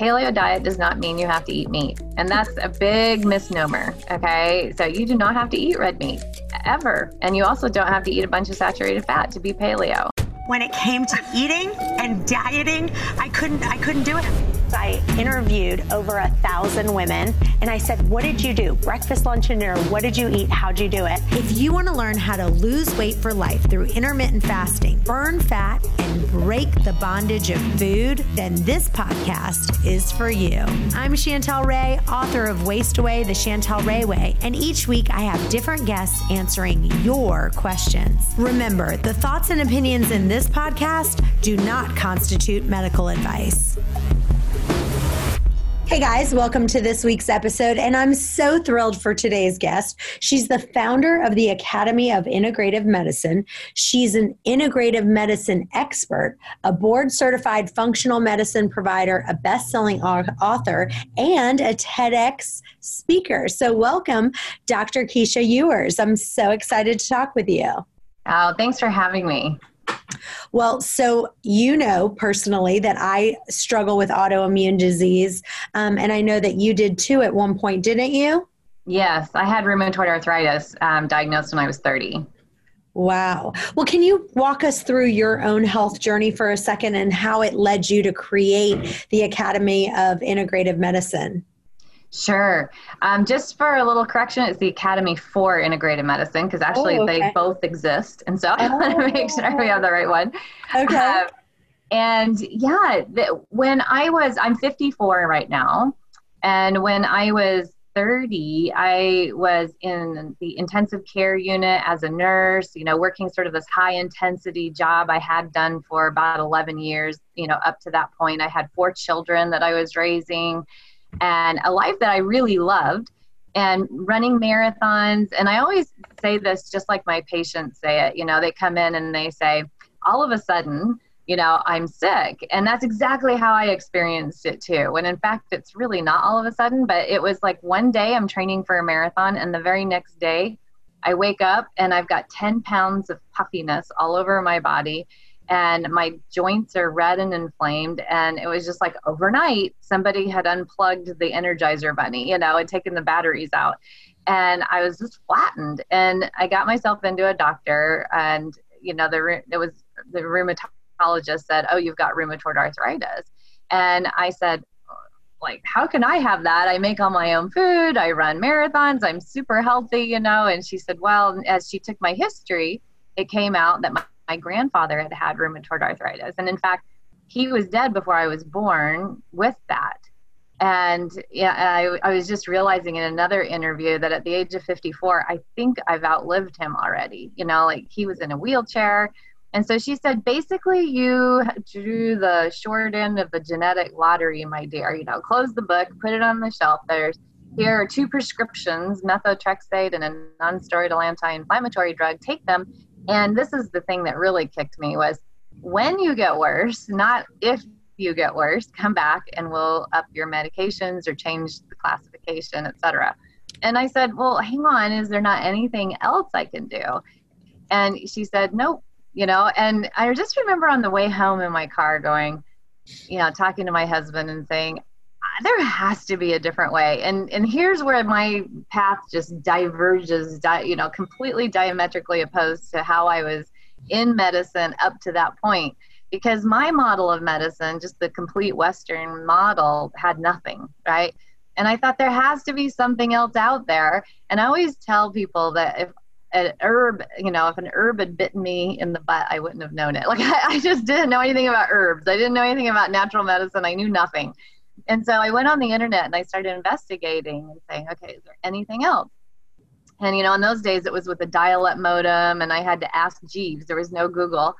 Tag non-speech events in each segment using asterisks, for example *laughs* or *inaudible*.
paleo diet does not mean you have to eat meat. And that's a big misnomer. Okay. So you do not have to eat red meat ever. And you also don't have to eat a bunch of saturated fat to be paleo. When it came to eating and dieting, I couldn't I couldn't do it. I interviewed over a thousand women and I said, What did you do? Breakfast, lunch, and dinner. What did you eat? How'd you do it? If you want to learn how to lose weight for life through intermittent fasting, burn fat, and break the bondage of food, then this podcast is for you. I'm Chantel Ray, author of Waist Away the Chantel Ray Way, and each week I have different guests answering your questions. Remember, the thoughts and opinions in this podcast do not constitute medical advice. Hey guys, welcome to this week's episode. And I'm so thrilled for today's guest. She's the founder of the Academy of Integrative Medicine. She's an integrative medicine expert, a board certified functional medicine provider, a best selling author, and a TEDx speaker. So, welcome, Dr. Keesha Ewers. I'm so excited to talk with you. Oh, thanks for having me. Well, so you know personally that I struggle with autoimmune disease, um, and I know that you did too at one point, didn't you? Yes, I had rheumatoid arthritis um, diagnosed when I was 30. Wow. Well, can you walk us through your own health journey for a second and how it led you to create the Academy of Integrative Medicine? Sure. Um, just for a little correction, it's the Academy for Integrative Medicine because actually oh, okay. they both exist. And so *laughs* I oh. want to make sure we have the right one. Okay. Um, and yeah, the, when I was, I'm 54 right now. And when I was 30, I was in the intensive care unit as a nurse, you know, working sort of this high intensity job I had done for about 11 years. You know, up to that point, I had four children that I was raising and a life that I really loved and running marathons. And I always say this just like my patients say it. You know, they come in and they say, all of a sudden, you know, I'm sick. And that's exactly how I experienced it too. When in fact, it's really not all of a sudden, but it was like one day I'm training for a marathon, and the very next day I wake up and I've got 10 pounds of puffiness all over my body and my joints are red and inflamed and it was just like overnight somebody had unplugged the energizer bunny you know and taken the batteries out and i was just flattened and i got myself into a doctor and you know the it was the rheumatologist said oh you've got rheumatoid arthritis and i said like how can i have that? I make all my own food i run marathons i'm super healthy you know and she said well as she took my history it came out that my my grandfather had had rheumatoid arthritis. And in fact, he was dead before I was born with that. And yeah, I, I was just realizing in another interview that at the age of 54, I think I've outlived him already. You know, like he was in a wheelchair. And so she said, basically, you drew the short end of the genetic lottery, my dear. You know, close the book, put it on the shelf. There's here are two prescriptions, methotrexate and a non-steroidal anti-inflammatory drug. Take them, and this is the thing that really kicked me was when you get worse, not if you get worse, come back and we'll up your medications or change the classification, etc. And I said, Well, hang on, is there not anything else I can do? And she said, Nope, you know, and I just remember on the way home in my car going, you know, talking to my husband and saying, there has to be a different way and and here's where my path just diverges di- you know completely diametrically opposed to how i was in medicine up to that point because my model of medicine just the complete western model had nothing right and i thought there has to be something else out there and i always tell people that if an herb, you know, if an herb had bitten me in the butt, I wouldn't have known it. Like *laughs* I, I, just didn't know anything about herbs. I didn't know anything about natural medicine. I knew nothing. And so I went on the internet and I started investigating and saying, okay, is there anything else? And you know, in those days it was with a dial-up modem, and I had to ask Jeeves. There was no Google,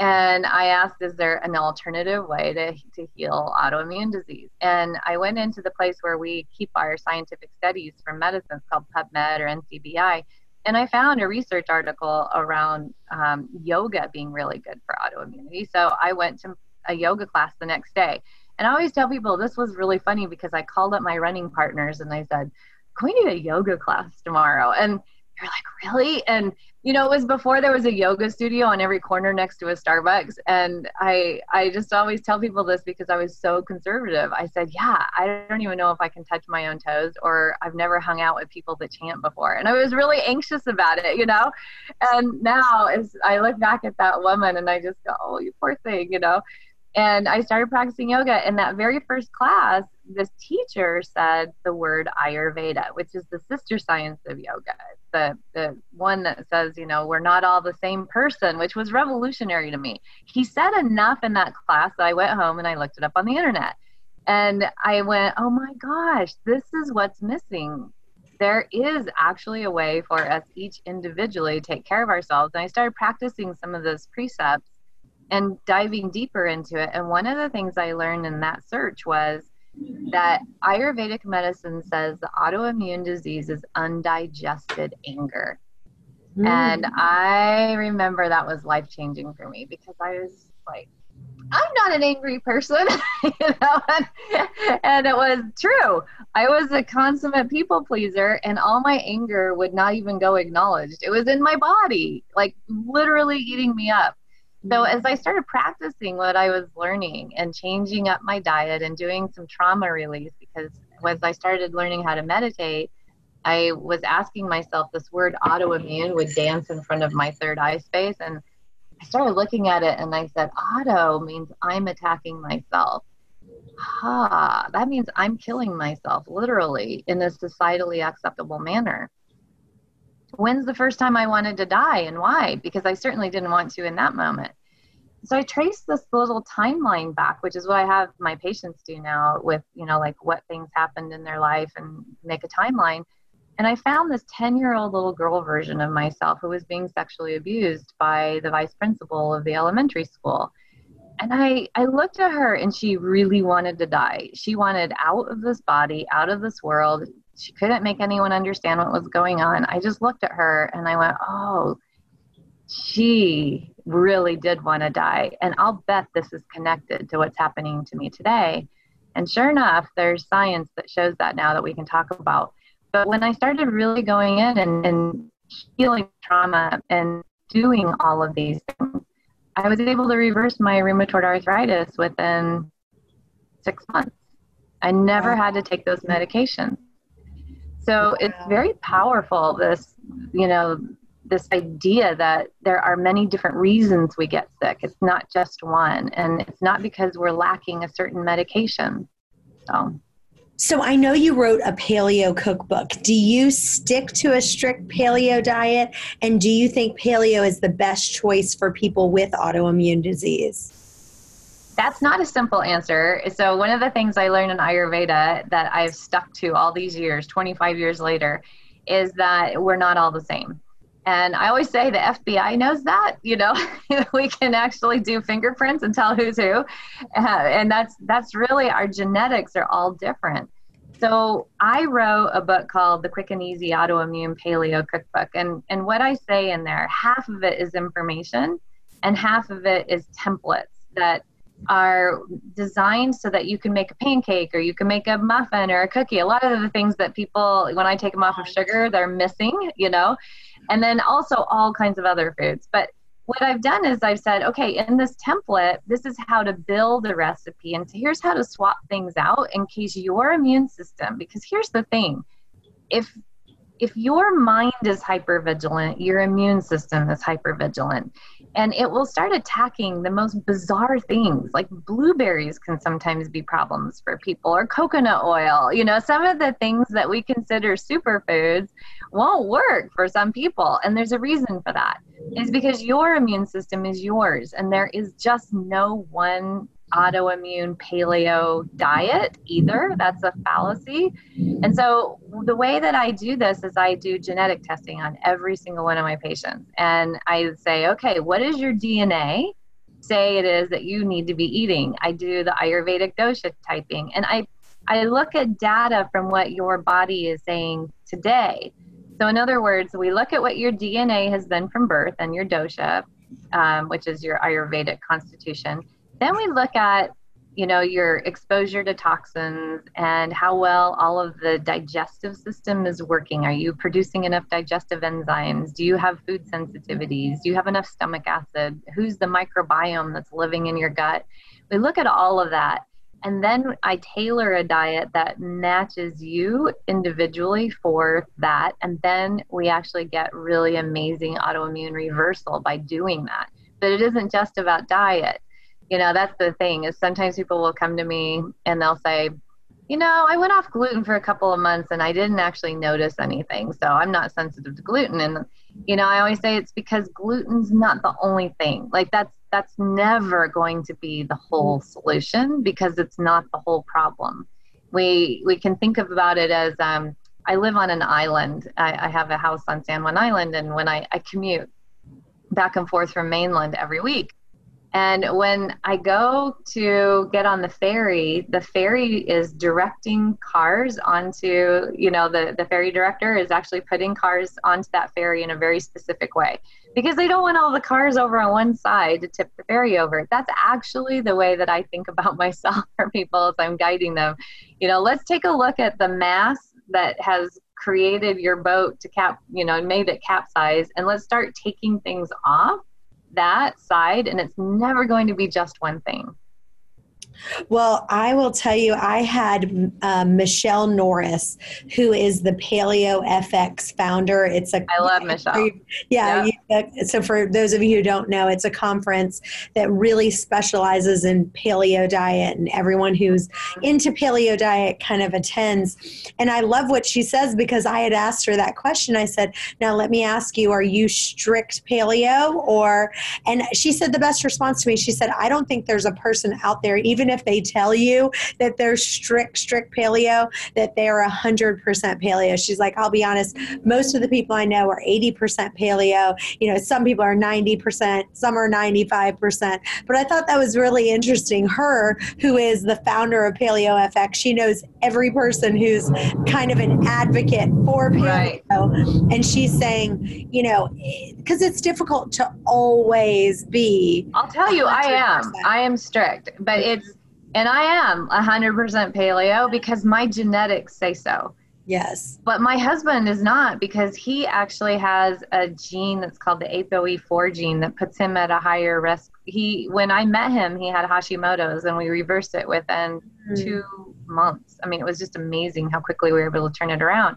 and I asked, "Is there an alternative way to to heal autoimmune disease?" And I went into the place where we keep our scientific studies from medicines called PubMed or NCBI, and I found a research article around um, yoga being really good for autoimmunity. So I went to a yoga class the next day and I always tell people this was really funny because I called up my running partners and I said, Can we do a yoga class tomorrow? And they're like, really? And you know, it was before there was a yoga studio on every corner next to a Starbucks. And I I just always tell people this because I was so conservative. I said, Yeah, I don't even know if I can touch my own toes or I've never hung out with people that chant before. And I was really anxious about it, you know? And now as I look back at that woman and I just go, Oh, you poor thing, you know. And I started practicing yoga. In that very first class, this teacher said the word Ayurveda, which is the sister science of yoga. The, the one that says, you know, we're not all the same person, which was revolutionary to me. He said enough in that class that I went home and I looked it up on the internet. And I went, oh my gosh, this is what's missing. There is actually a way for us each individually to take care of ourselves. And I started practicing some of those precepts and diving deeper into it. And one of the things I learned in that search was that Ayurvedic medicine says the autoimmune disease is undigested anger. Mm. And I remember that was life changing for me because I was like, I'm not an angry person, *laughs* you know, and, and, it was true. I was a consummate people pleaser, and all my anger would not even go acknowledged. It was in my body, like literally eating me up. So mm-hmm. as I started practicing what I was learning and changing up my diet and doing some trauma release, because as I started learning how to meditate, I was asking myself this word autoimmune would dance in front of my third eye space. And I started looking at it and I said, auto means I'm attacking myself. Ha, that means I'm killing myself literally in a societally acceptable manner when's the first time I wanted to die and why? Because I certainly didn't want to in that moment. So I traced this little timeline back, which is what I have my patients do now with, you know, like what things happened in their life and make a timeline. And I found this 10 year old little girl version of myself who was being sexually abused by the vice principal of the elementary school. And I, I looked at her and she really wanted to die. She wanted out of this body, out of this world. She couldn't make anyone understand what was going on. I just looked at her and I went, oh, she really did want to die. And I'll bet this is connected to what's happening to me today. And sure enough, there's science that shows that now that we can talk about. But when I started really going in and, and healing trauma and doing all of these things, I was able to reverse my rheumatoid arthritis within six months. I never had to take those medications. So it's very powerful, this, you know, this idea that there are many different reasons we get sick. It's not just one, and it's not because we're lacking a certain medication. So. So I know you wrote a paleo cookbook. Do you stick to a strict paleo diet and do you think paleo is the best choice for people with autoimmune disease? That's not a simple answer. So, one of the things I learned in Ayurveda that I've stuck to all these years, 25 years later, is that we're not all the same. And I always say the FBI knows that, you know, *laughs* we can actually do fingerprints and tell who's who. Uh, and that's, that's really our genetics are all different. So I wrote a book called The Quick and Easy Autoimmune Paleo Cookbook. And, and what I say in there, half of it is information and half of it is templates that are designed so that you can make a pancake or you can make a muffin or a cookie. A lot of the things that people, when I take them off of sugar, they're missing, you know, and then also all kinds of other foods. But what I've done is I've said, okay, in this template, this is how to build a recipe, and here's how to swap things out in case your immune system, because here's the thing. If if your mind is hypervigilant, your immune system is hypervigilant and it will start attacking the most bizarre things like blueberries can sometimes be problems for people or coconut oil. You know some of the things that we consider superfoods won't work for some people and there's a reason for that. Is because your immune system is yours and there is just no one autoimmune paleo diet either. That's a fallacy. And so the way that I do this is I do genetic testing on every single one of my patients. And I say, okay, what is your DNA? Say it is that you need to be eating. I do the Ayurvedic dosha typing and I I look at data from what your body is saying today. So, in other words, we look at what your DNA has been from birth and your dosha, um, which is your Ayurvedic constitution then we look at you know your exposure to toxins and how well all of the digestive system is working. Are you producing enough digestive enzymes? Do you have food sensitivities? Do you have enough stomach acid? Who's the microbiome that's living in your gut? We look at all of that and then i tailor a diet that matches you individually for that and then we actually get really amazing autoimmune reversal by doing that. But it isn't just about diet you know that's the thing is sometimes people will come to me and they'll say you know i went off gluten for a couple of months and i didn't actually notice anything. So i'm not sensitive to gluten. And you know i always say it's because gluten's not the only thing. Like that's that's never going to be the whole solution because it's not the whole problem. We we can think of about it as um, i live on an island. I, I have a house on san juan island and when I, I commute back and forth from mainland every week and when I go to get on the ferry, the ferry is directing cars onto, you know, the, the ferry director is actually putting cars onto that ferry in a very specific way because they don't want all the cars over on one side to tip the ferry over. That's actually the way that I think about *laughs* myself for people as I'm guiding them. You know, let's take a look at the mass that has created your boat to cap, you know, and made it capsize and let's start taking things off that side and it's never going to be just one thing well, I will tell you, I had um, Michelle Norris, who is the Paleo FX founder. It's a I love Michelle. Yeah. You, so for those of you who don't know, it's a conference that really specializes in paleo diet, and everyone who's into paleo diet kind of attends. And I love what she says because I had asked her that question. I said, "Now let me ask you: Are you strict paleo, or?" And she said the best response to me. She said, "I don't think there's a person out there, even if they tell you that they're strict, strict paleo, that they are 100% paleo. She's like, I'll be honest, most of the people I know are 80% paleo. You know, some people are 90%, some are 95%. But I thought that was really interesting. Her, who is the founder of Paleo FX, she knows every person who's kind of an advocate for paleo. Right. And she's saying, you know, because it's difficult to always be. I'll tell you, 100%. I am. I am strict, but it's and I am 100% paleo because my genetics say so. Yes. But my husband is not because he actually has a gene that's called the ApoE4 gene that puts him at a higher risk. He when I met him, he had Hashimoto's and we reversed it within mm. 2 months. I mean, it was just amazing how quickly we were able to turn it around.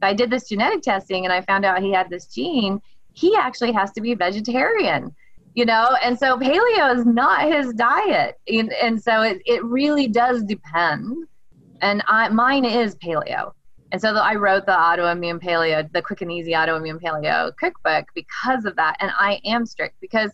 But I did this genetic testing and I found out he had this gene. He actually has to be vegetarian you know? And so paleo is not his diet. And, and so it, it really does depend. And I, mine is paleo. And so i wrote the autoimmune paleo the quick and easy autoimmune paleo cookbook because of that. And i am strict because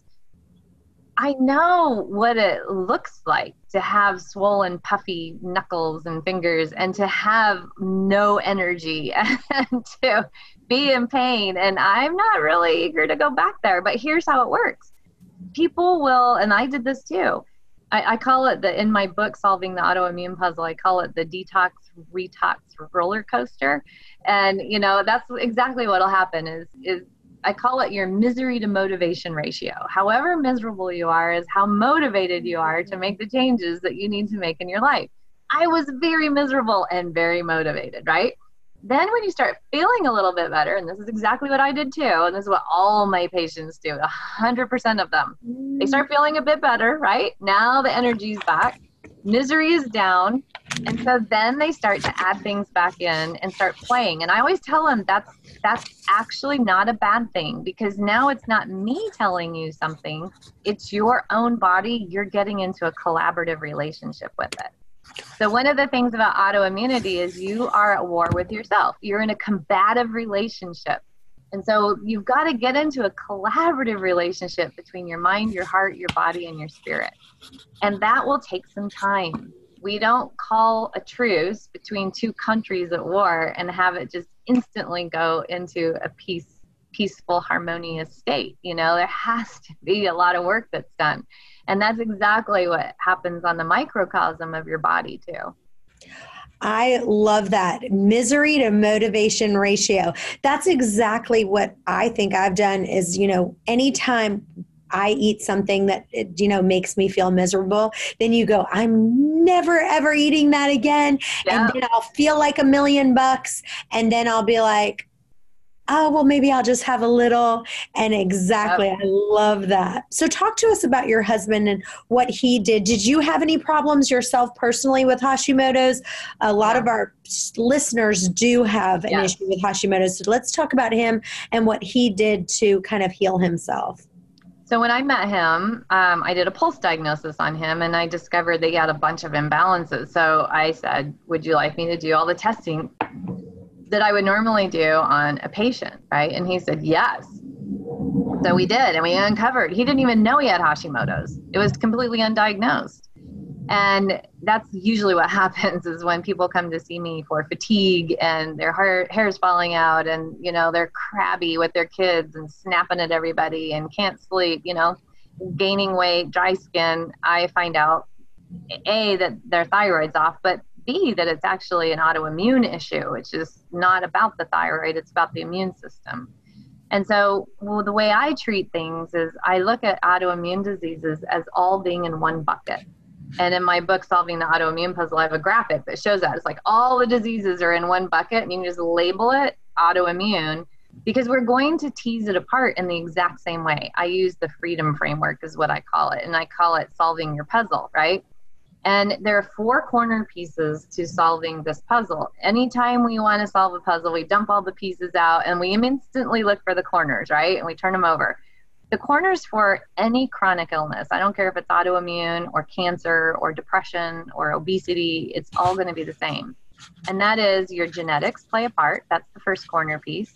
i know what it looks like to have swollen puffy knuckles and fingers and to have no energy *laughs* and to be in pain. And i'm not really eager to go back there but here's how it works people will, and I did this too. I, I, call it the in my book solving the autoimmune puzzle i call it the detox retox roller coaster. And you know that's exactly what'll happen is is i call it your misery to motivation ratio. However miserable you are is how motivated you are to make the changes that you need to make in your life. I was very miserable and very motivated right then when you start feeling a little bit better, and this is exactly what I did too, and this is what all my patients do, 100% of them, they start mm. feeling a bit better, right? Now the energy's back, misery is down, and so then they start to add things back in and start playing. And I always tell them that's that's actually not a bad thing because now it's not me telling you something, it's your own body. You're getting into a collaborative relationship with it. So, one of the things about autoimmunity is you are at war with yourself. You're in a combative relationship. And so, you've got to get into a collaborative relationship between your mind, your heart, your body, and your spirit. And that will take some time. We don't call a truce between two countries at war and have it just instantly go into a peace, peaceful, harmonious state. You know, there has to be a lot of work that's done. And that's exactly what happens on the microcosm of your body, too. I love that misery to motivation ratio. That's exactly what I think I've done is, you know, anytime I eat something that you know makes me feel miserable, then you go, I'm never ever eating that again, yeah. and then I'll feel like a million bucks, and then I'll be like, oh, well, maybe I'll just have a little. And exactly. I love that. So, talk to us about your husband and what he did. Did you have any problems yourself personally with Hashimoto's? A lot yeah. of our listeners do have an yeah. issue with Hashimoto's. So, let's talk about him and what he did to kind of heal himself. So when I met him, um, I did a pulse diagnosis on him, and I discovered that he had a bunch of imbalances. So I said, "Would you like me to do all the testing that I would normally do on a patient, right? And he said, yes. So we did, and we uncovered. He didn't even know he had Hashimoto's. It was completely undiagnosed. And that's usually what *laughs* happens is when people come to see me for fatigue and their hair, hair is falling out and, you know, they're crabby with their kids and snapping at everybody and can't sleep, you know, gaining weight, dry skin. I find out, A, that their thyroid's off, but be that it's actually an autoimmune issue, which is not about the thyroid, it's about the immune system. And so, well, the way I treat things is I look at autoimmune diseases as all being in one bucket. And in my book, Solving the Autoimmune Puzzle, I have a graphic that shows that. It's like all the diseases are in one bucket, and you can just label it autoimmune because we're going to tease it apart in the exact same way. I use the freedom framework, is what I call it, and I call it solving your puzzle, right? And there are four corner pieces to solving this puzzle. Anytime we want to solve a puzzle, we dump all the pieces out and we instantly look for the corners, right? And we turn them over. The corners for any chronic illness, I don't care if it's autoimmune or cancer or depression or obesity, it's all going to be the same. And that is your genetics play a part. That's the first corner piece.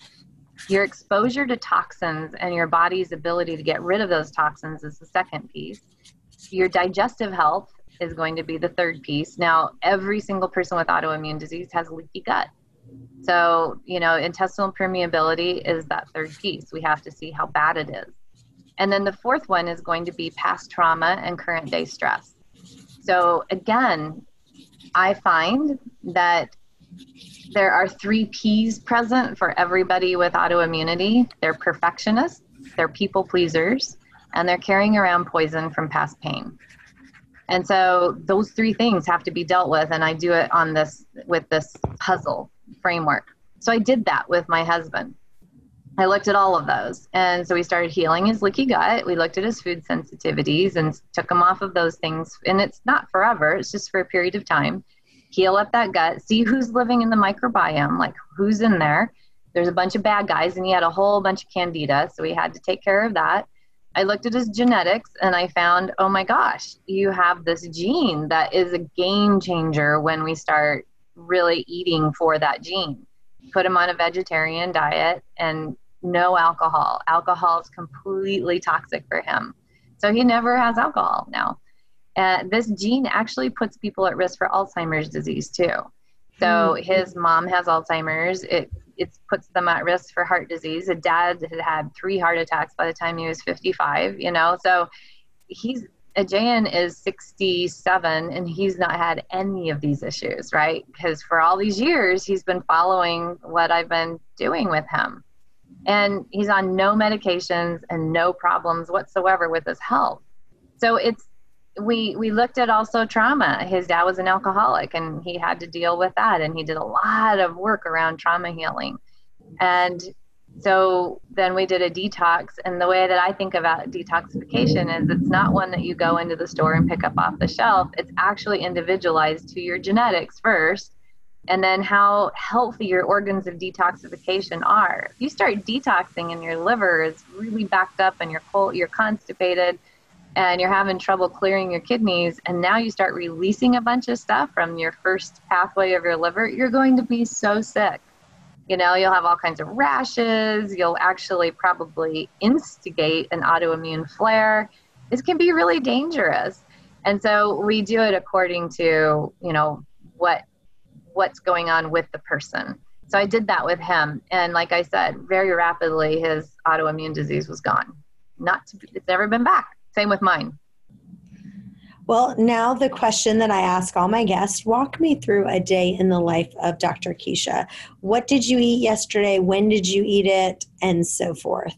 Your exposure to toxins and your body's ability to get rid of those toxins is the second piece. Your digestive health is going to be the third piece. Now, every single person with autoimmune disease has leaky gut. So, you know, intestinal permeability is that third piece. We have to see how bad it is. And then the fourth one is going to be past trauma and current day stress. So, again, I find that there are three P's present for everybody with autoimmunity they're perfectionists, they're people pleasers, and they're carrying around poison from past pain. And so those three things have to be dealt with, and I do it on this with this puzzle framework. So I did that with my husband. I looked at all of those. And so we started healing his leaky gut. We looked at his food sensitivities and took him off of those things. And it's not forever, it's just for a period of time. Heal up that gut, see who's living in the microbiome, like who's in there. There's a bunch of bad guys, and he had a whole bunch of candida. So we had to take care of that. I looked at his genetics and I found, oh my gosh, you have this gene that is a game changer when we start really eating for that gene. Put him on a vegetarian diet and no alcohol. Alcohol is completely toxic for him. So he never has alcohol now. Uh, this gene actually puts people at risk for Alzheimer's disease too. So mm-hmm. his mom has Alzheimer's. It it puts them at risk for heart disease. A dad had had three heart attacks by the time he was 55, you know, so he's Ajayan is 67 and he's not had any of these issues, right? Because for all these years, he's been following what I've been doing with him. And he's on no medications and no problems whatsoever with his health. So it's we we looked at also trauma. His dad was an alcoholic and he had to deal with that and he did a lot of work around trauma healing. And so then we did a detox and the way that I think about detoxification is it's not one that you go into the store and pick up off the shelf. It's actually individualized to your genetics first and then how healthy your organs of detoxification are. If you start detoxing and your liver is really backed up and you're cold, you're constipated, and you're having trouble clearing your kidneys and now you start releasing a bunch of stuff from your first pathway of your liver you're going to be so sick. You know you'll have all kinds of rashes. You'll actually probably instigate an autoimmune flare. This can be really dangerous. And so we do it according to you know what what's going on with the person. So i did that with him and like i said very rapidly his autoimmune disease was gone. Not to, it's never been back same with mine. Well, now the question that I ask all my guests walk me through a day in the life of Dr. Keesha. What did you eat yesterday? When did you eat it? And so forth.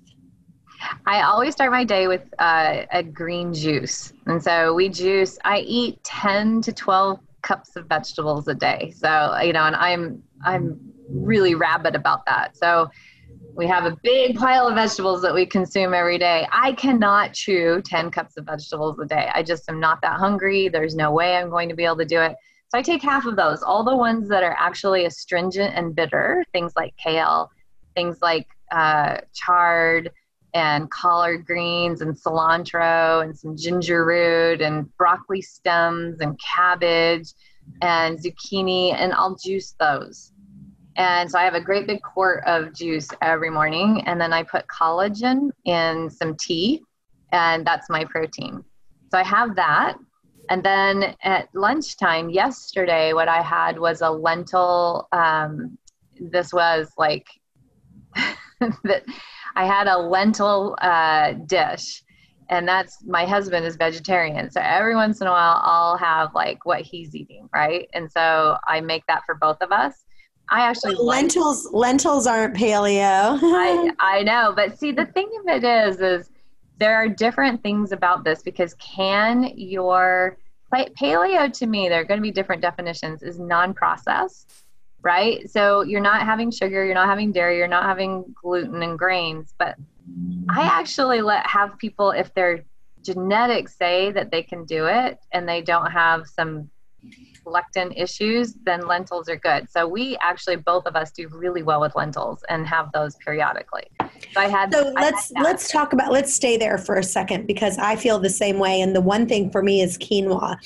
I always start my day with uh, a green juice. And so we juice, I eat 10 to 12 cups of vegetables a day. So, you know, and I'm, I'm really rabid about that. So we have a big pile of vegetables that we consume every day. I cannot chew 10 cups of vegetables a day. I just am not that hungry. There's no way I'm going to be able to do it. So I take half of those, all the ones that are actually astringent and bitter, things like kale, things like uh, chard, and collard greens and cilantro and some ginger root and broccoli stems and cabbage and zucchini and I'll juice those. And so I have a great big quart of juice every morning and then I put collagen in some tea and that's my protein. So I have that. And then at lunchtime yesterday, what I had was a lentil. Um, this was like *laughs* I had a lentil uh, dish, and that's my husband is vegetarian. So every once in a while, I'll have like what he's eating, right? And so I make that for both of us. I actually lentils. Like, lentils aren't paleo. I *laughs* I know, but see, the thing of it is, is there are different things about this because can your paleo to me, there are going to be different definitions. Is non-processed right? So you're not having sugar, you're not having dairy, you're not having gluten and grains. But I actually let have people, if their genetics say that they can do it and they don't have some lectin issues, then lentils are good. So we actually both of us do really well with lentils and have those periodically. So I had So let's had let's talk about let's stay there for a second because I feel the same way and the one thing for me is quinoa.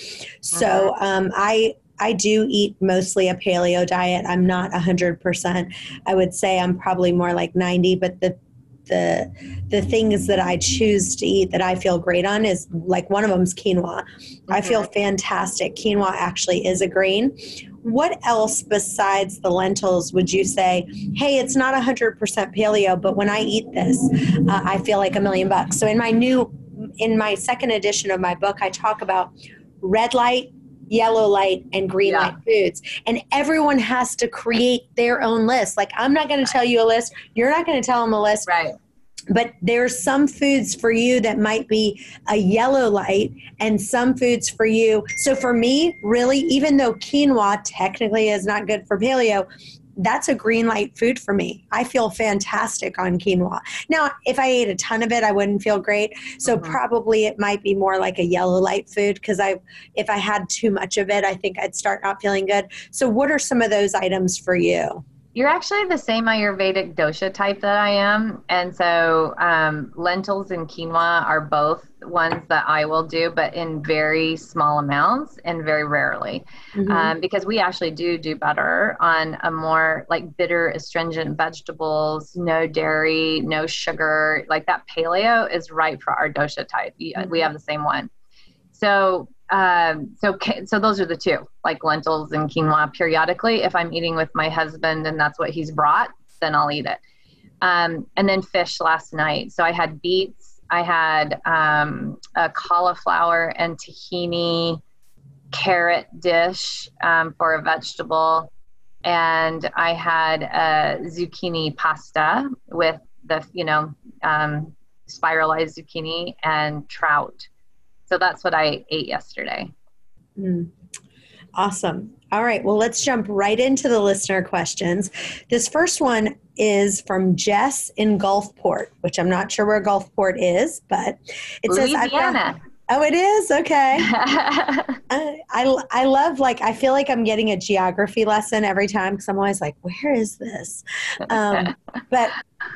So mm-hmm. um, I I do eat mostly a paleo diet. I'm not 100%. I would say I'm probably more like 90, but the the the things that I choose to eat that I feel great on is like one of them is quinoa. Mm-hmm. I feel fantastic. Quinoa actually is a grain. What else besides the lentils would you say, hey, it's not 100% paleo, but when I eat this, uh, I feel like a million bucks? So in my new, in my second edition of my book, I talk about red light, yellow light and green yeah. light foods. And everyone has to create their own list. Like i'm not going to tell you a list. You're not going to tell them a list. Right. But there's some foods for you that might be a yellow light and some foods for you. So for me really even though quinoa technically is not good for paleo that's a green light food for me. I feel fantastic on quinoa. Now, if I ate a ton of it, I wouldn't feel great. So mm-hmm. probably it might be more like a yellow light food because I if I had too much of it, I think I'd start not feeling good. So what are some of those items for you? You're actually the same Ayurvedic dosha type that I am. And so um, lentils and quinoa are both ones that I will do, but in very small amounts and very rarely. Mm-hmm. Um, because we actually do do better on a more like bitter, astringent vegetables, no dairy, no sugar. Like that paleo is right for our dosha type. Mm-hmm. We have the same one. So um, so so those are the two, like lentils and quinoa periodically. If I'm eating with my husband and that's what he's brought, then I'll eat it. Um, and then fish last night. So I had beets, I had um, a cauliflower and tahini carrot dish um, for a vegetable, and I had a zucchini pasta with the you know um, spiralized zucchini and trout. So that's what I ate yesterday. Mm. Awesome. All right. Well, let's jump right into the listener questions. This first one is from Jess in Gulfport, which I'm not sure where Gulfport is, but it says Louisiana. Oh, it is okay. I, *laughs* I I love like I feel like I'm getting a geography lesson every time because I'm always like, where is this? Um, *laughs* but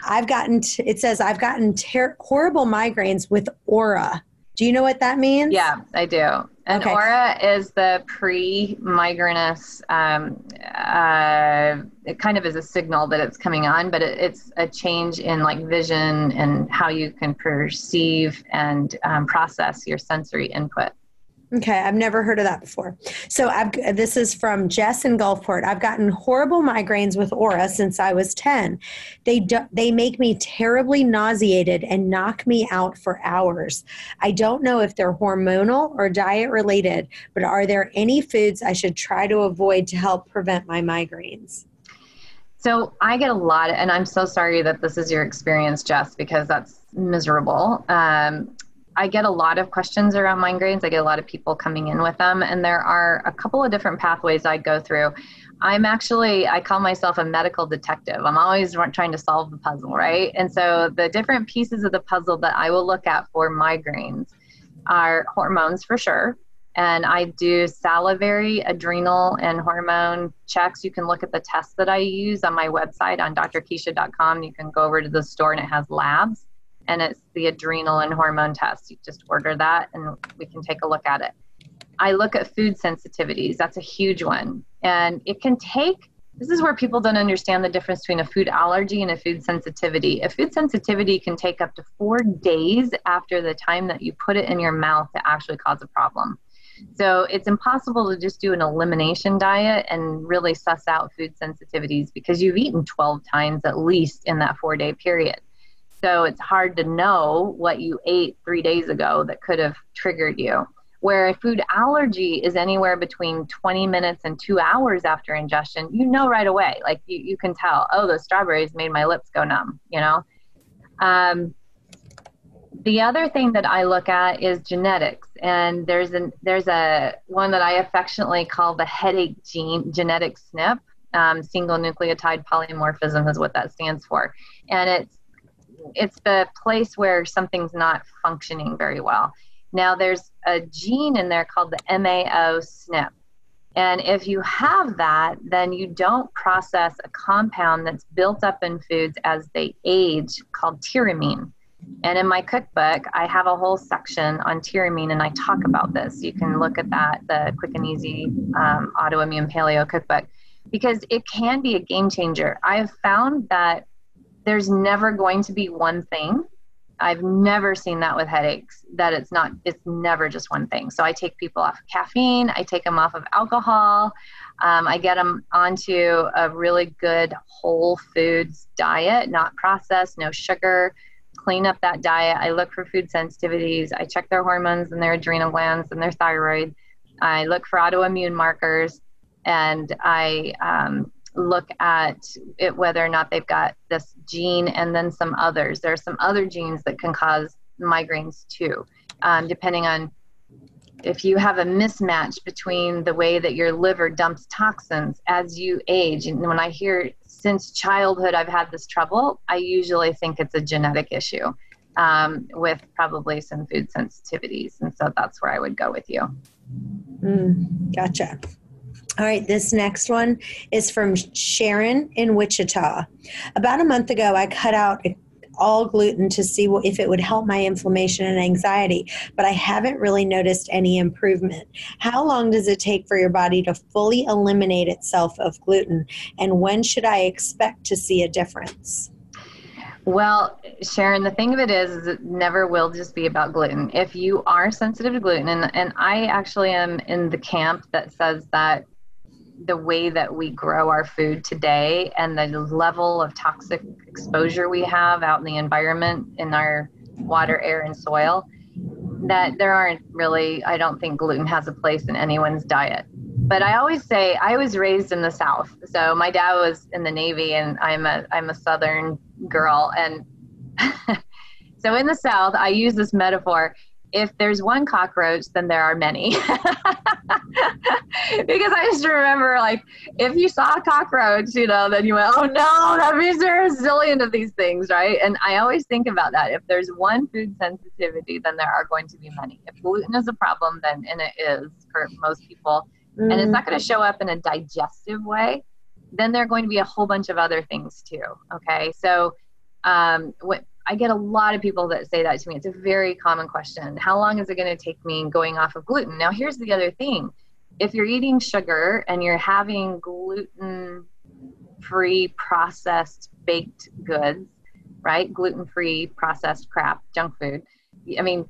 I've gotten. T- it says I've gotten ter- horrible migraines with aura do you know what that means? Yeah, I do. And okay. aura is the pre-migrainous. Um, uh, it kind of is a signal that it's coming on, but it, it's a change in like vision and how you can perceive and um, process your sensory input. Okay, I've never heard of that before. So I've this is from Jess in Gulfport. I've gotten horrible migraines with aura since I was 10. They do, they make me terribly nauseated and knock me out for hours. I don't know if they're hormonal or diet related, but are there any foods I should try to avoid to help prevent my migraines? So I get a lot, and I'm so sorry that this is your experience, Jess, because that's miserable. Um, I get a lot of questions around migraines. I get a lot of people coming in with them, and there are a couple of different pathways I go through. I'm actually, I call myself a medical detective. I'm always trying to solve the puzzle, right? And so the different pieces of the puzzle that I will look at for migraines are hormones for sure. And I do salivary, adrenal, and hormone checks. You can look at the tests that I use on my website on drkeesha.com. You can go over to the store and it has labs and it's the adrenal and hormone test. You just order that and we can take a look at it. I look at food sensitivities. That's a huge one. And it can take, this is where people don't understand the difference between a food allergy and a food sensitivity. A food sensitivity can take up to four days after the time that you put it in your mouth to actually cause a problem. So it's impossible to just do an elimination diet and really suss out food sensitivities because you've eaten 12 times at least in that four day period. So it's hard to know what you ate three days ago that could have triggered you. Where a food allergy is anywhere between 20 minutes and two hours after ingestion, you know right away. Like you, you can tell, oh, those strawberries made my lips go numb, you know? Um, the other thing that I look at is genetics, and there's an there's a one that I affectionately call the headache gene genetic SNP. Um, single nucleotide polymorphism is what that stands for, and it's it's the place where something's not functioning very well. Now, there's a gene in there called the MAO SNP. And if you have that, then you don't process a compound that's built up in foods as they age called tyramine. And in my cookbook, I have a whole section on tyramine and I talk about this. You can look at that, the Quick and Easy um, Autoimmune Paleo Cookbook, because it can be a game changer. I have found that there's never going to be one thing. I've never seen that with headaches, that it's not, it's never just one thing. So I take people off of caffeine, I take them off of alcohol, um, I get them onto a really good whole foods diet, not processed, no sugar, clean up that diet. I look for food sensitivities, I check their hormones and their adrenal glands and their thyroid. I look for autoimmune markers and I um, look at it whether or not they've got this gene and then some others. There are some other genes that can cause migraines too, um, depending on if you have a mismatch between the way that your liver dumps toxins as you age. And when I hear since childhood I've had this trouble, I usually think it's a genetic issue um, with probably some food sensitivities. And so that's where I would go with you. Mm, gotcha. All right, this next one is from Sharon in Wichita. About a month ago, I cut out all gluten to see if it would help my inflammation and anxiety, but I haven't really noticed any improvement. How long does it take for your body to fully eliminate itself of gluten, and when should I expect to see a difference? Well, Sharon, the thing of it is, is it never will just be about gluten. If you are sensitive to gluten, and, and I actually am in the camp that says that the way that we grow our food today and the level of toxic exposure we have out in the environment in our water, air, and soil, that there aren't really, I don't think gluten has a place in anyone's diet. But I always say I was raised in the South. So my dad was in the Navy and I'm a I'm a southern girl and *laughs* so in the South I use this metaphor if there's one cockroach, then there are many. *laughs* because I just remember, like, if you saw a cockroach, you know, then you went, oh no, that means there are a zillion of these things, right? And I always think about that. If there's one food sensitivity, then there are going to be many. If gluten is a problem, then, and it is for most people, mm. and it's not going to show up in a digestive way, then there are going to be a whole bunch of other things too. Okay. So, um, what I get a lot of people that say that to me. It's a very common question. How long is it going to take me going off of gluten? Now, here's the other thing if you're eating sugar and you're having gluten free processed baked goods, right? Gluten free processed crap, junk food. I mean,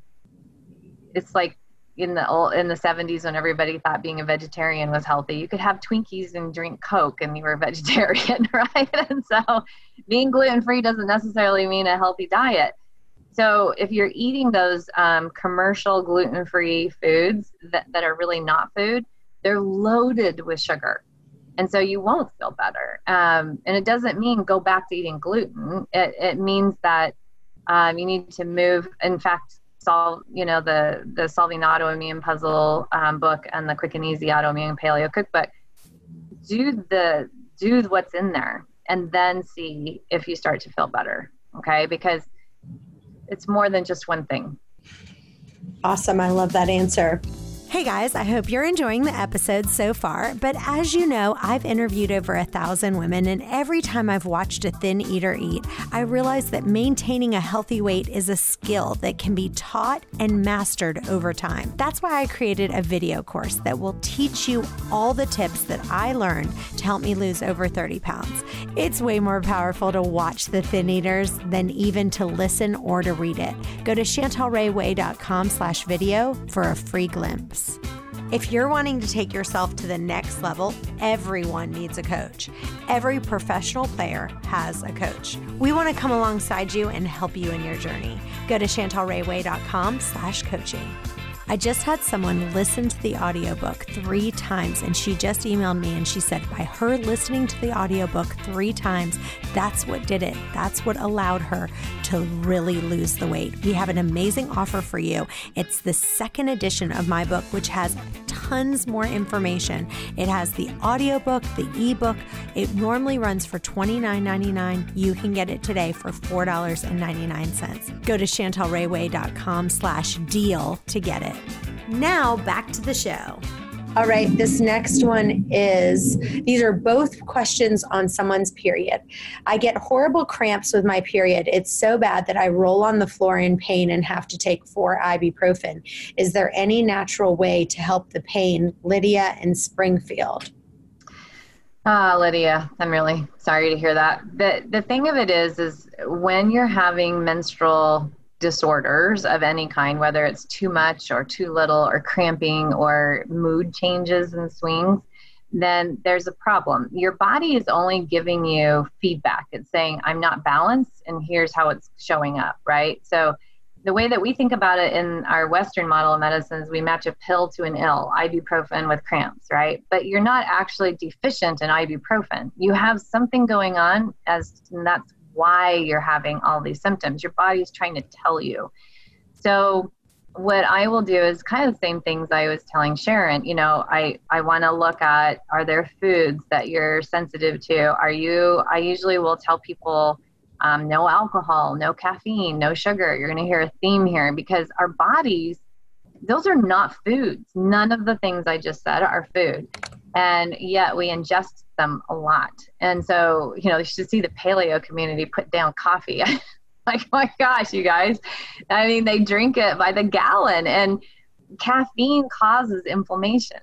it's like in the old, in the 70s when everybody thought being a vegetarian was healthy you could have twinkies and drink coke and you were a *laughs* vegetarian right? And so being gluten free doesn't necessarily mean a healthy diet. So if you're eating those um, commercial gluten free foods that, that are really not food they're loaded with sugar. And so you won't feel better. Um, and it doesn't mean go back to eating gluten. It, it means that Um, you need to move. In fact, solve you know the the solving the autoimmune puzzle um, book and the quick and easy autoimmune paleo cookbook. Do the do what's in there, and then see if you start to feel better. Okay, because it's more than just one thing. Awesome. I love that answer. Hey guys, I hope you're enjoying the episode so far. But as you know, I've interviewed over a thousand women, and every time I've watched a thin eater eat, I realize that maintaining a healthy weight is a skill that can be taught and mastered over time. That's why I created a video course that will teach you all the tips that I learned to help me lose over 30 pounds. It's way more powerful to watch the thin eaters than even to listen or to read it. Go to chantelrayway.com slash video for a free glimpse. If you're wanting to take yourself to the next level, everyone needs a coach. Every professional player has a coach. We want to come alongside you and help you in your journey. Go to chantelrayway.com slash coaching. I just had someone listen to the audiobook three times, and she just emailed me and she said, by her listening to the audiobook three times, that's what did it. That's what allowed her to really lose the weight. We have an amazing offer for you. It's the second edition of my book, which has tons more information. It has the audiobook, the ebook. It normally runs for $29.99. You can get it today for $4.99. Go to chantelrayway.com slash deal to get it. Now back to the show. All right, this next one is these are both questions on someone's period. I get horrible cramps with my period. It's so bad that I roll on the floor in pain and have to take four ibuprofen. Is there any natural way to help the pain? Lydia in Springfield. Ah, Lydia, I'm really sorry to hear that. The the thing of it is is when you're having menstrual disorders of any kind, whether it's too much or too little, or cramping, or mood changes and swings, then there's a problem. Your body is only giving you feedback. It's saying, I'm not balanced, and here's how it's showing up, right? So, the way that we think about it in our Western model of medicine is we match a pill to an ill, ibuprofen with cramps, right? But you're not actually deficient in ibuprofen. You have something going on, as and that's why you're having all these symptoms. Your body's trying to tell you. So what I will do is kind of the same things I was telling Sharon. You know, I, I want to look at are there foods that you're sensitive to? Are you, I usually will tell people um, no alcohol, no caffeine, no sugar. You're going to hear a theme here because our bodies, those are not foods. None of the things I just said are food. And yet we ingest them a lot. And so, you know, you should see the paleo community put down coffee. *laughs* like, my gosh, you guys. I mean, they drink it by the gallon, and caffeine causes inflammation.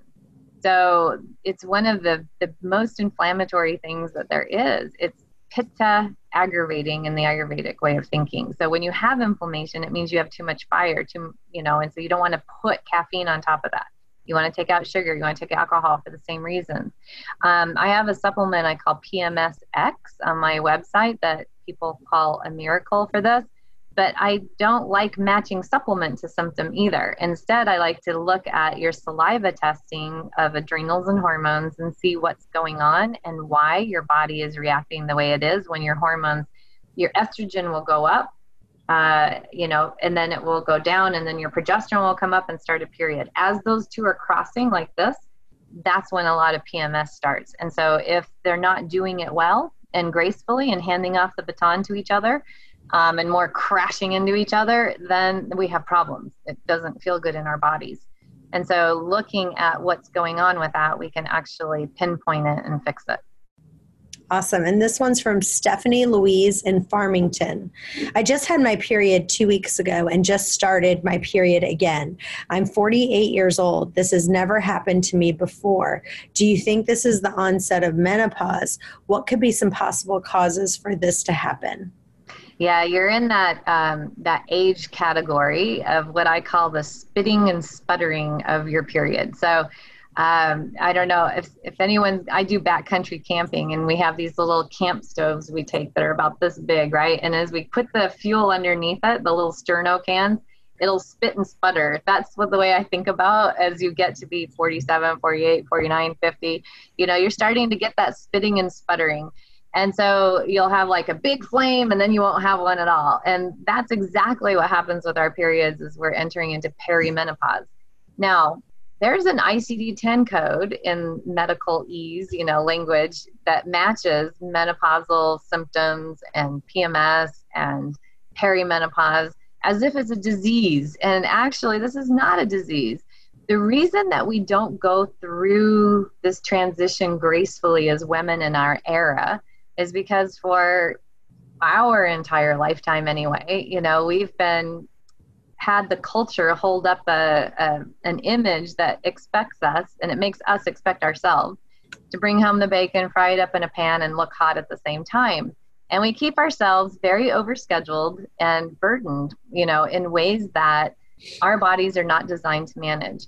So it's one of the, the most inflammatory things that there is. It's pitta aggravating in the Ayurvedic way of thinking. So when you have inflammation, it means you have too much fire, too, you know, and so you don't want to put caffeine on top of that. You want to take out sugar. You want to take alcohol for the same reason. Um, I have a supplement I call PMSX on my website that people call a miracle for this. But I don't like matching supplement to symptom either. Instead, I like to look at your saliva testing of adrenals and hormones and see what's going on and why your body is reacting the way it is when your hormones, your estrogen will go up uh, you know, and then it will go down, and then your progesterone will come up and start a period. As those two are crossing like this, that's when a lot of PMS starts. And so, if they're not doing it well and gracefully and handing off the baton to each other, um, and more crashing into each other, then we have problems. It doesn't feel good in our bodies. And so, looking at what's going on with that, we can actually pinpoint it and fix it. Awesome. And this one's from Stephanie Louise in Farmington. I just had my period two weeks ago and just started my period again. I'm 48 years old. This has never happened to me before. Do you think this is the onset of menopause? What could be some possible causes for this to happen? Yeah, you're in that um, that age category of what I call the spitting and sputtering of your period. So um, I don't know if, if anyone, I do backcountry camping and we have these little camp stoves we take that are about this big, right? And as we put the fuel underneath it, the little sterno cans, it'll spit and sputter. That's what the way I think about as you get to be 47, 48, 49, 50. You know, you're starting to get that spitting and sputtering. And so you'll have like a big flame and then you won't have one at all. And that's exactly what happens with our periods as we're entering into perimenopause. Now, there's an ICD-10 code in medical ease, you know, language that matches menopausal symptoms and PMS and perimenopause as if it's a disease. And actually, this is not a disease. The reason that we don't go through this transition gracefully as women in our era is because for our entire lifetime, anyway, you know, we've been had the culture hold up a, a, an image that expects us and it makes us expect ourselves to bring home the bacon fry it up in a pan and look hot at the same time. And we keep ourselves very overscheduled and burdened you know in ways that our bodies are not designed to manage.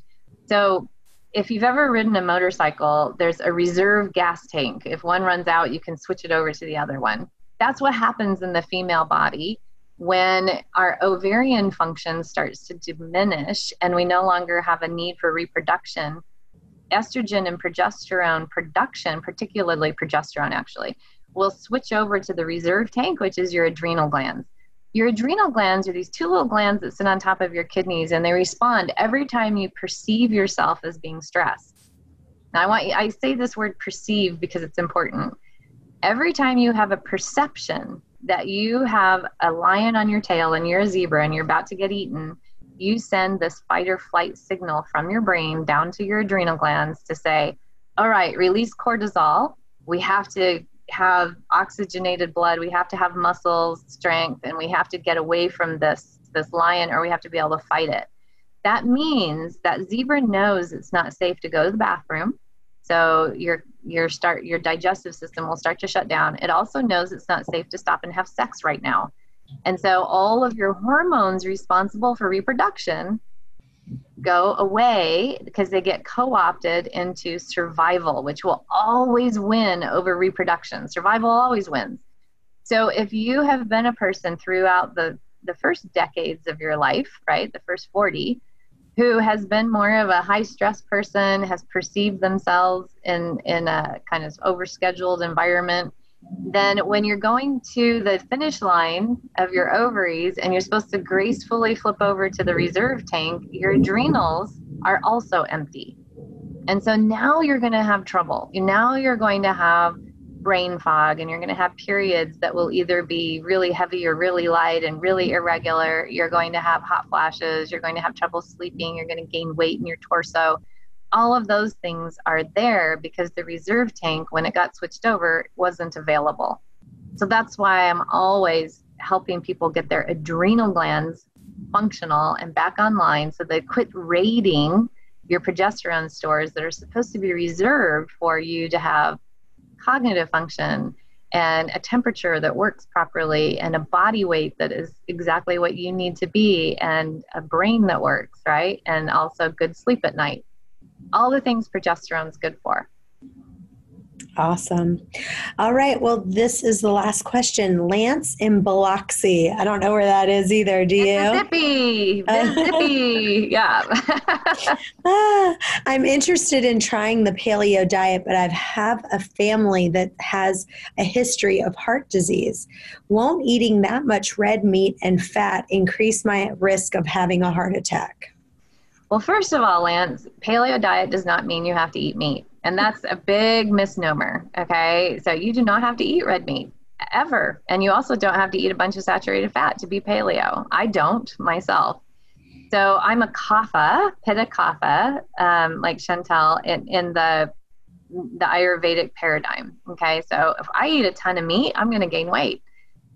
So if you've ever ridden a motorcycle there's a reserve gas tank. If one runs out you can switch it over to the other one. That's what happens in the female body when our ovarian function starts to diminish and we no longer have a need for reproduction estrogen and progesterone production particularly progesterone actually will switch over to the reserve tank, which is your adrenal glands. Your adrenal glands are these two little glands that sit on top of your kidneys, and they respond every time you perceive yourself as being stressed. Now, I want you, I say this word perceive because it's important. Every time you have a perception that you have a lion on your tail and you're a zebra and you're about to get eaten, you send this fight or flight signal from your brain down to your adrenal glands to say, all right, release cortisol. We have to have oxygenated blood. We have to have muscles strength and we have to get away from this this lion or we have to be able to fight it. That means that zebra knows it's not safe to go to the bathroom so your your start your digestive system will start to shut down it also knows it's not safe to stop and have sex right now and so all of your hormones responsible for reproduction go away because they get co opted into survival, which will always win over reproduction. Survival always wins. So if you have been a person throughout the, the first decades of your life, right, the first 40, who has been more of a high stress person, has perceived themselves in, in a kind of overscheduled environment, then when you're going to the finish line of your ovaries and you're supposed to gracefully flip over to the reserve tank, your adrenals are also empty. And so now you're going to have trouble. Now you're going to have brain fog and you're going to have periods that will either be really heavy or really light and really mm-hmm. irregular. You're going to have hot flashes. You're going to have trouble sleeping. You're going to gain weight in your torso all of those things are there because the reserve tank, when it got switched over, wasn't available. So that's why I'm always helping people get their adrenal glands functional and back online so they quit raiding your progesterone stores that are supposed to be reserved for you to have cognitive function and a temperature that works properly and a body weight that is exactly what you need to be and a brain that works, right? And also good sleep at night all the things progesterone is good for. Awesome. All right. Well, this is the last question. Lance in Biloxi. I don't know where that is either. Do you? Mississippi. *laughs* Mississippi. yeah. *laughs* ah, I'm interested in trying the paleo diet, but I have a family that has a history of heart disease. Won't eating that much red meat and fat increase my risk of having a heart attack? Well, first of all, Lance, paleo diet does not mean you have to eat meat. And that's a big misnomer. Okay. So you do not have to eat red meat ever. And you also don't have to eat a bunch of saturated fat to be paleo. I don't myself. So I'm a kapha, pitta kapha, um, like Chantel, in, in the the Ayurvedic paradigm. Okay, so if I eat a ton of meat, I'm going to gain weight.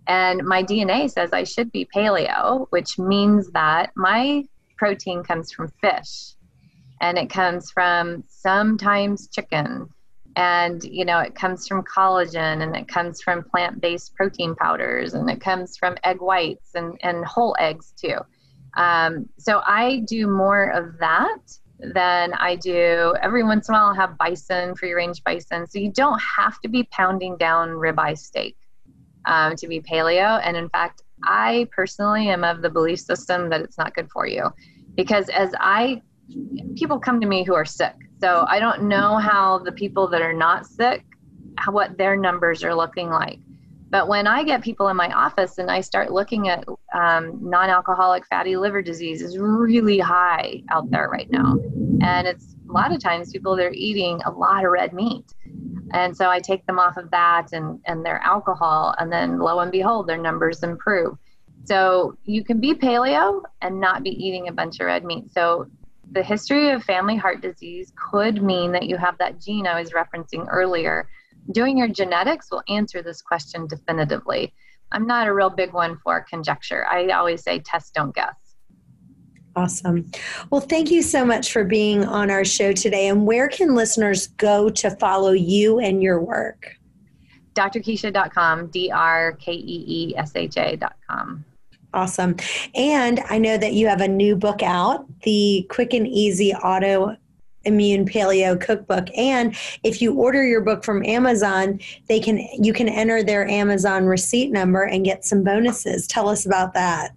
And my DNA says I should be paleo, which means that my protein comes from fish and it comes from sometimes chicken. And you know it comes from collagen and it comes from plant-based protein powders and it comes from egg whites and, and whole eggs too. Um, so i do more of that than i do every once in a while i'll have bison free range bison. So you don't have to be pounding down ribeye steak um, to be paleo. And in fact I personally am of the belief system that it's not good for you. Because as I people come to me who are sick. So I don't know how the people that are not sick how, what their numbers are looking like. But when I get people in my office and I start looking at um, non alcoholic fatty liver disease, is really high out there right now. And it's a lot of times people they're eating a lot of red meat. And so I take them off of that and, and their alcohol, and then lo and behold, their numbers improve. So you can be paleo and not be eating a bunch of red meat. So the history of family heart disease could mean that you have that gene I was referencing earlier. Doing your genetics will answer this question definitively. I'm not a real big one for conjecture. I always say test, don't guess. Awesome. Well, thank you so much for being on our show today. And where can listeners go to follow you and your work? drkeesha.com, D R K E E S H A.com. Awesome. And I know that you have a new book out, the Quick and Easy Auto Immune Paleo Cookbook. And if you order your book from Amazon, they can you can enter their Amazon receipt number and get some bonuses. Tell us about that.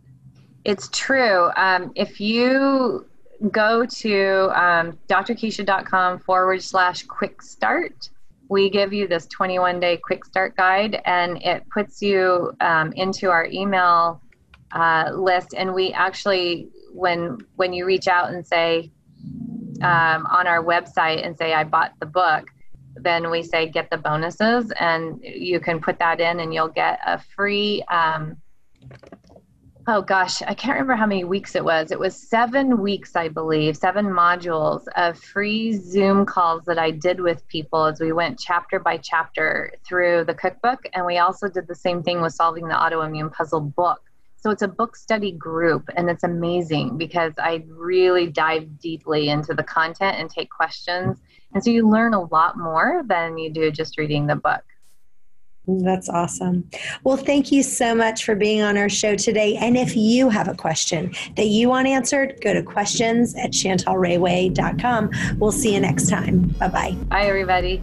It's true. Um, if you go to um, drkeesha.com forward slash quick start, we give you this 21 day quick start guide and it puts you um, into our email uh, list. And we actually, when when you reach out and say um, on our website and say I bought the book, then we say get the bonuses, and you can put that in, and you'll get a free. Um, oh gosh, I can't remember how many weeks it was. It was seven weeks, I believe, seven modules of free Zoom calls that I did with people as we went chapter by chapter through the cookbook. And we also did the same thing with solving the autoimmune puzzle book. So it's a book study group, and it's amazing because I really dive deeply into the content and take questions. And so you learn a lot more than you do just reading the book. That's awesome. Well, thank you so much for being on our show today. And if you have a question that you want answered, go to questions at chantelrayway.com. We'll see you next time. Bye bye. Bye, everybody.